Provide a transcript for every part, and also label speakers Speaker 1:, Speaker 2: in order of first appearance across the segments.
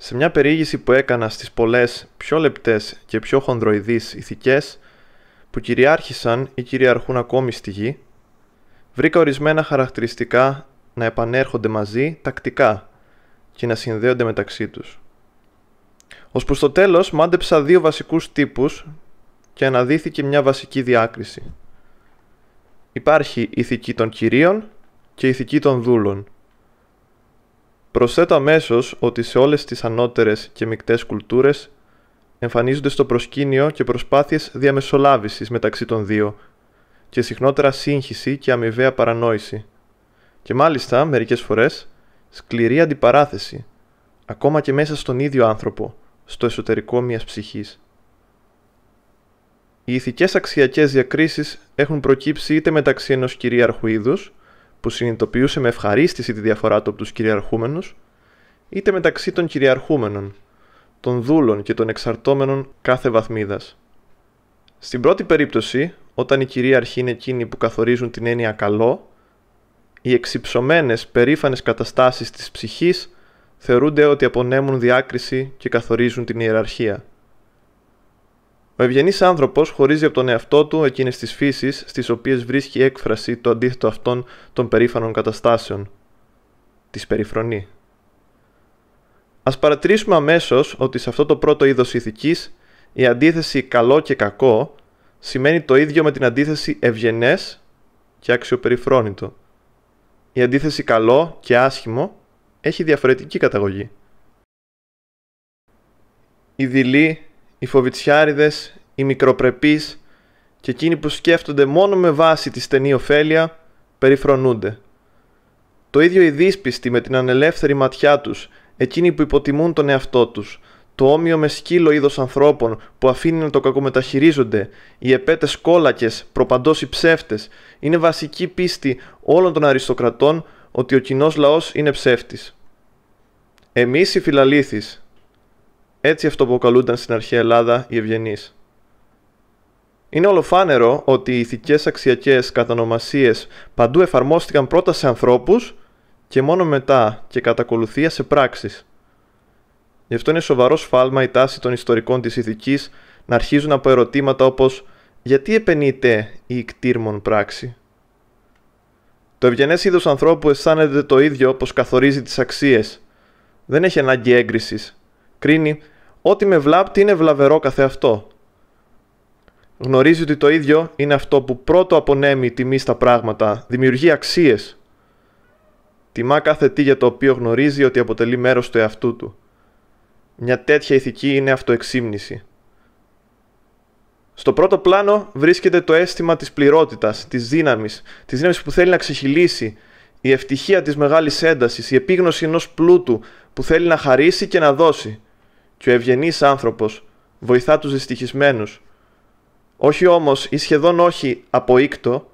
Speaker 1: Σε μια περιήγηση που έκανα στις πολλές πιο λεπτές και πιο χονδροειδείς ηθικές που κυριάρχησαν ή κυριαρχούν ακόμη στη γη, βρήκα ορισμένα χαρακτηριστικά να επανέρχονται μαζί τακτικά και να συνδέονται μεταξύ τους. Ως προς το τέλος μάντεψα δύο βασικούς τύπους και αναδύθηκε μια βασική διάκριση. Υπάρχει η ηθική των κυρίων και η ηθική των δούλων. Προσθέτω αμέσως ότι σε όλες τις ανώτερες και μικτές κουλτούρες εμφανίζονται στο προσκήνιο και προσπάθειες διαμεσολάβησης μεταξύ των δύο και συχνότερα σύγχυση και αμοιβαία παρανόηση. Και μάλιστα, μερικές φορές, σκληρή αντιπαράθεση, ακόμα και μέσα στον ίδιο άνθρωπο, στο εσωτερικό μιας ψυχής. Οι ηθικές αξιακές διακρίσεις έχουν προκύψει είτε μεταξύ ενός κυρίαρχου είδους, που συνειδητοποιούσε με ευχαρίστηση τη διαφορά του από τους κυριαρχούμενους, είτε μεταξύ των κυριαρχούμενων, των δούλων και των εξαρτώμενων κάθε βαθμίδας. Στην πρώτη περίπτωση, όταν οι κυρίαρχοι είναι εκείνοι που καθορίζουν την έννοια καλό, οι εξυψωμένες περήφανες καταστάσεις της ψυχής θεωρούνται ότι απονέμουν διάκριση και καθορίζουν την ιεραρχία. Ο ευγενής άνθρωπος χωρίζει από τον εαυτό του εκείνες τις φύσεις στις οποίες βρίσκει έκφραση το αντίθετο αυτών των περήφανων καταστάσεων. Της περιφρονεί. Α παρατηρήσουμε αμέσως ότι σε αυτό το πρώτο είδος ηθικής η αντίθεση καλό και κακό σημαίνει το ίδιο με την αντίθεση ευγενές και αξιοπεριφρόνητο. Η αντίθεση καλό και άσχημο έχει διαφορετική καταγωγή. Η δειλή οι φοβητσιάριδες, οι μικροπρεπείς και εκείνοι που σκέφτονται μόνο με βάση τη στενή ωφέλεια, περιφρονούνται. Το ίδιο οι δύσπιστοι με την ανελεύθερη ματιά τους, εκείνοι που υποτιμούν τον εαυτό τους, το όμοιο με σκύλο είδος ανθρώπων που αφήνει να το κακομεταχειρίζονται, οι επέτες κόλακες, προπαντός οι ψεύτες, είναι βασική πίστη όλων των αριστοκρατών ότι ο κοινός λαός είναι ψεύτης. Εμείς οι φιλαλήθεις, έτσι αυτοποκαλούνταν στην αρχαία Ελλάδα οι ευγενείς. Είναι ολοφάνερο ότι οι ηθικές αξιακές κατανομασίες παντού εφαρμόστηκαν πρώτα σε ανθρώπους και μόνο μετά και κατά ακολουθία σε πράξεις. Γι' αυτό είναι σοβαρό σφάλμα η τάση των ιστορικών της ηθικής να αρχίζουν από ερωτήματα όπως «Γιατί επενείται η ικτήρμον πράξη» Το ευγενές είδος ανθρώπου αισθάνεται το ίδιο όπως καθορίζει τις αξίες. Δεν έχει ανάγκη έγκρισης. Κρίνει Ό,τι με βλάπτει είναι βλαβερό καθεαυτό. Γνωρίζει ότι το ίδιο είναι αυτό που πρώτο απονέμει τιμή στα πράγματα, δημιουργεί αξίες. Τιμά κάθε τι για το οποίο γνωρίζει ότι αποτελεί μέρος του εαυτού του. Μια τέτοια ηθική είναι αυτοεξύμνηση. Στο πρώτο πλάνο βρίσκεται το αίσθημα της πληρότητας, της δύναμης, της δύναμης που θέλει να ξεχυλήσει, η ευτυχία της μεγάλης έντασης, η επίγνωση ενός πλούτου που θέλει να χαρίσει και να δώσει και ο ευγενής άνθρωπος βοηθά τους δυστυχισμένους. Όχι όμως ή σχεδόν όχι από ήκτο,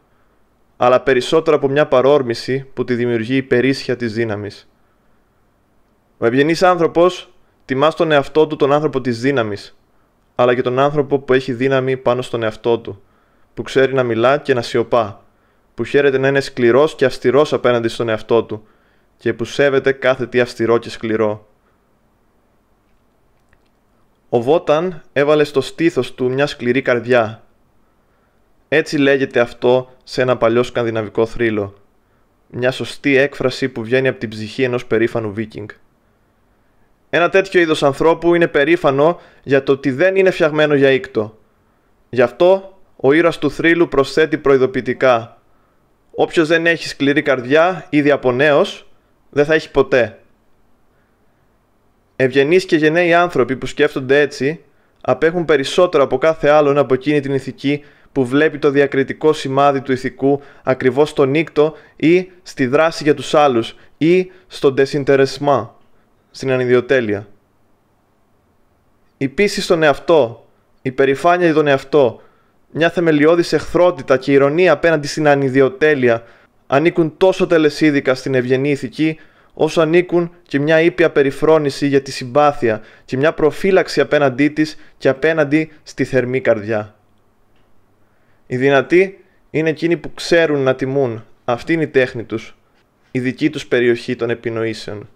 Speaker 1: αλλά περισσότερο από μια παρόρμηση που τη δημιουργεί η περίσσια της δύναμης. Ο ευγενής άνθρωπος τιμά στον εαυτό του τον άνθρωπο της δύναμης, αλλά και τον άνθρωπο που έχει δύναμη πάνω στον εαυτό του, που ξέρει να μιλά και να σιωπά, που χαίρεται να είναι σκληρός και αυστηρός απέναντι στον εαυτό του και που σέβεται κάθε τι αυστηρό και σκληρό. Ο Βόταν έβαλε στο στήθος του μια σκληρή καρδιά. Έτσι λέγεται αυτό σε ένα παλιό σκανδιναβικό θρύλο. Μια σωστή έκφραση που βγαίνει από την ψυχή ενός περήφανου βίκινγκ. Ένα τέτοιο είδος ανθρώπου είναι περήφανο για το ότι δεν είναι φτιαγμένο για ήκτο. Γι' αυτό ο ήρωας του θρύλου προσθέτει προειδοποιητικά. Όποιος δεν έχει σκληρή καρδιά ήδη από νέος, δεν θα έχει ποτέ. Ευγενείς και γενναίοι άνθρωποι που σκέφτονται έτσι απέχουν περισσότερο από κάθε άλλον από εκείνη την ηθική που βλέπει το διακριτικό σημάδι του ηθικού ακριβώς στο νύκτο ή στη δράση για τους άλλους ή στο desinteressement, στην ανιδιοτέλεια. Η πίστη στον εαυτό, η περηφάνεια για τον εαυτό, μια θεμελιώδης εχθρότητα και ηρωνία απέναντι στην ανιδιοτέλεια ανήκουν τόσο τελεσίδικα στην ευγενή ηθική όσο ανήκουν και μια ήπια περιφρόνηση για τη συμπάθεια και μια προφύλαξη απέναντί της και απέναντι στη θερμή καρδιά. Οι δυνατοί είναι εκείνοι που ξέρουν να τιμούν. Αυτή είναι η τέχνη τους, η δική τους περιοχή των επινοήσεων.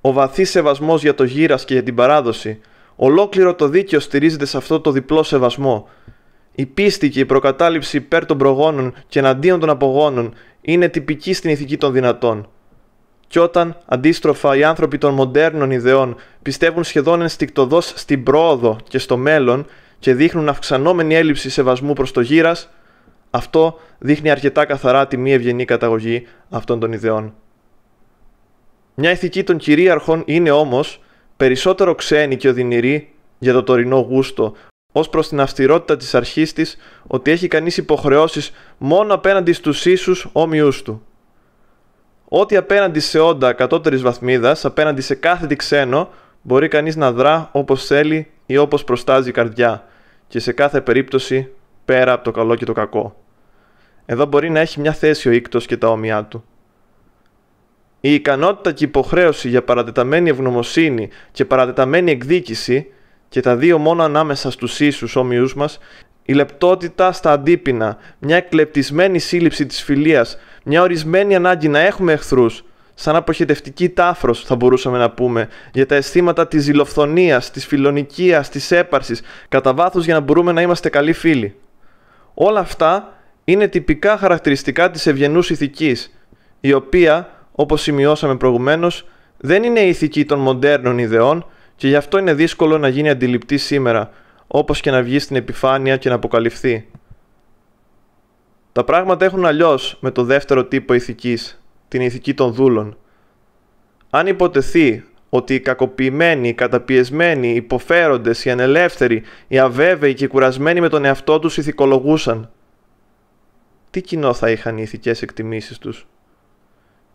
Speaker 1: ο βαθύς σεβασμός για το γύρας και για την παράδοση, ολόκληρο το δίκαιο στηρίζεται σε αυτό το διπλό σεβασμό. Η πίστη και η προκατάληψη υπέρ των προγόνων και εναντίον των απογόνων είναι τυπική στην ηθική των δυνατών. Και όταν, αντίστροφα, οι άνθρωποι των μοντέρνων ιδεών πιστεύουν σχεδόν ενστικτοδός στην πρόοδο και στο μέλλον και δείχνουν αυξανόμενη έλλειψη σεβασμού προς το γύρας, αυτό δείχνει αρκετά καθαρά τη μη ευγενή καταγωγή αυτών των ιδεών. Μια ηθική των κυρίαρχων είναι όμως περισσότερο ξένη και οδυνηρή για το τωρινό γούστο, ως προς την αυστηρότητα της αρχής της ότι έχει κανείς υποχρεώσεις μόνο απέναντι στους ίσους όμοιου του. Ό,τι απέναντι σε όντα κατώτερης βαθμίδας, απέναντι σε κάθε τι ξένο, μπορεί κανείς να δρά όπως θέλει ή όπως προστάζει η καρδιά, και σε κάθε περίπτωση πέρα από το καλό και το κακό. Εδώ μπορεί να έχει μια θέση ο ίκτος και τα όμοιά του. Η ικανότητα και η υποχρέωση για παρατεταμένη ευγνωμοσύνη και παρατεταμένη εκδίκηση και τα δύο μόνο ανάμεσα στους ίσους όμοιους μας, η λεπτότητα στα αντίπεινα, μια εκλεπτισμένη σύλληψη της φιλίας, μια ορισμένη ανάγκη να έχουμε εχθρούς, σαν αποχετευτική τάφρος θα μπορούσαμε να πούμε, για τα αισθήματα της ζηλοφθονίας, της φιλονικίας, της έπαρσης, κατά βάθος για να μπορούμε να είμαστε καλοί φίλοι. Όλα αυτά είναι τυπικά χαρακτηριστικά της ευγενούς ηθικής, η οποία, όπως σημειώσαμε προηγουμένως, δεν είναι η ηθική των μοντέρνων ιδεών και γι' αυτό είναι δύσκολο να γίνει αντιληπτή σήμερα, όπως και να βγει στην επιφάνεια και να αποκαλυφθεί. Τα πράγματα έχουν αλλιώς με το δεύτερο τύπο ηθικής, την ηθική των δούλων. Αν υποτεθεί ότι οι κακοποιημένοι, οι καταπιεσμένοι, οι υποφέροντες, οι ανελεύθεροι, οι αβέβαιοι και οι κουρασμένοι με τον εαυτό τους ηθικολογούσαν, τι κοινό θα είχαν οι ηθικές εκτιμήσεις τους;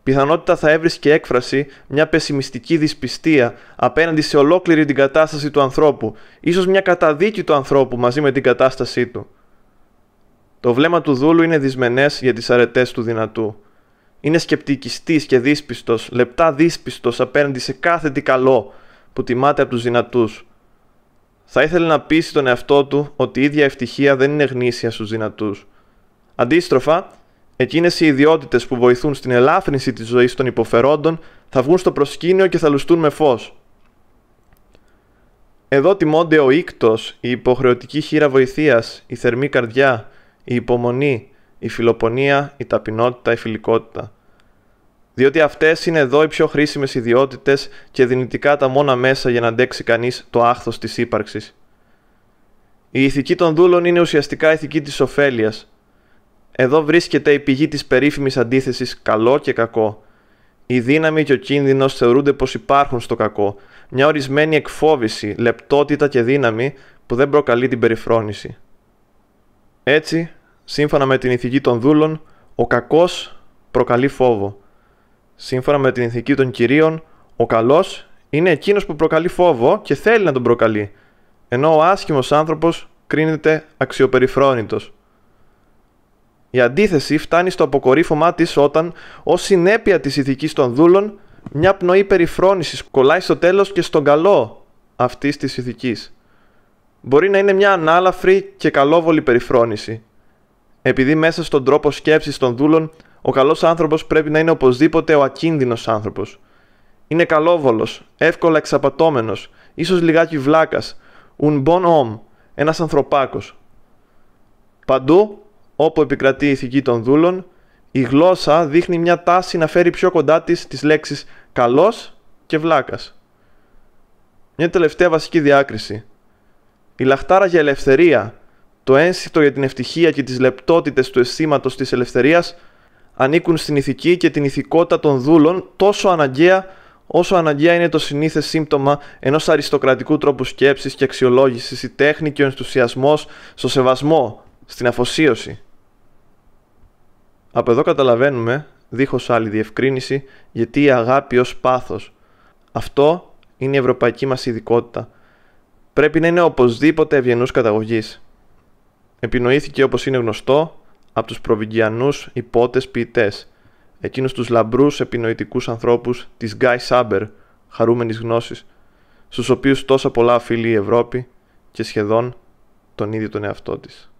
Speaker 1: Πιθανότητα θα έβρισκε έκφραση μια πεσημιστική δυσπιστία απέναντι σε ολόκληρη την κατάσταση του ανθρώπου, ίσως μια καταδίκη του ανθρώπου μαζί με την κατάστασή του. Το βλέμμα του δούλου είναι δυσμενές για τις αρετές του δυνατού. Είναι σκεπτικιστής και δύσπιστος, λεπτά δύσπιστος απέναντι σε κάθε τι καλό που τιμάται από τους δυνατούς. Θα ήθελε να πείσει τον εαυτό του ότι η ίδια ευτυχία δεν είναι γνήσια στους δυνατούς. Αντίστροφα, εκείνες οι ιδιότητες που βοηθούν στην ελάφρυνση της ζωής των υποφερόντων θα βγουν στο προσκήνιο και θα λουστούν με φως. Εδώ τιμώνται ο ίκτος, η υποχρεωτική χείρα βοηθείας, η θερμή καρδιά, η υπομονή, η φιλοπονία, η ταπεινότητα, η φιλικότητα. Διότι αυτές είναι εδώ οι πιο χρήσιμες ιδιότητες και δυνητικά τα μόνα μέσα για να αντέξει κανείς το άχθος της ύπαρξης. Η ηθική των δούλων είναι ουσιαστικά η ηθική της ωφέλειας, εδώ βρίσκεται η πηγή της περίφημης αντίθεσης καλό και κακό. Η δύναμη και ο κίνδυνος θεωρούνται πως υπάρχουν στο κακό, μια ορισμένη εκφόβηση, λεπτότητα και δύναμη που δεν προκαλεί την περιφρόνηση. Έτσι, σύμφωνα με την ηθική των δούλων, ο κακός προκαλεί φόβο. Σύμφωνα με την ηθική των κυρίων, ο καλός είναι εκείνος που προκαλεί φόβο και θέλει να τον προκαλεί, ενώ ο άσχημος άνθρωπος κρίνεται αξιοπεριφρόνητος. Η αντίθεση φτάνει στο αποκορύφωμά της όταν, ως συνέπεια της ηθικής των δούλων, μια πνοή περιφρόνησης κολλάει στο τέλος και στον καλό αυτής της ηθικής. Μπορεί να είναι μια ανάλαφρη και καλόβολη περιφρόνηση. Επειδή μέσα στον τρόπο σκέψης των δούλων, ο καλός άνθρωπος πρέπει να είναι οπωσδήποτε ο ακίνδυνος άνθρωπος. Είναι καλόβολος, εύκολα εξαπατώμενος, ίσως λιγάκι βλάκας, un bon homme, ένας ανθρωπάκος. Παντού όπου επικρατεί η ηθική των δούλων, η γλώσσα δείχνει μια τάση να φέρει πιο κοντά της τις λέξεις καλός και βλάκας. Μια τελευταία βασική διάκριση. Η λαχτάρα για ελευθερία, το ένσυτο για την ευτυχία και τις λεπτότητες του αισθήματος της ελευθερίας ανήκουν στην ηθική και την ηθικότητα των δούλων τόσο αναγκαία όσο αναγκαία είναι το συνήθες σύμπτωμα ενός αριστοκρατικού τρόπου σκέψης και αξιολόγησης, η τέχνη και ο ενθουσιασμός στο σεβασμό, στην αφοσίωση. Από εδώ καταλαβαίνουμε, δίχως άλλη διευκρίνηση, γιατί η αγάπη ως πάθος. Αυτό είναι η ευρωπαϊκή μας ειδικότητα. Πρέπει να είναι οπωσδήποτε ευγενούς καταγωγής. Επινοήθηκε όπως είναι γνωστό από τους προβυγγιανούς υπότες ποιητές, εκείνους τους λαμπρούς επινοητικούς ανθρώπους της Γκάι Σάμπερ, χαρούμενης γνώσης, στους οποίους τόσα πολλά οφείλει η Ευρώπη και σχεδόν τον ίδιο τον εαυτό της.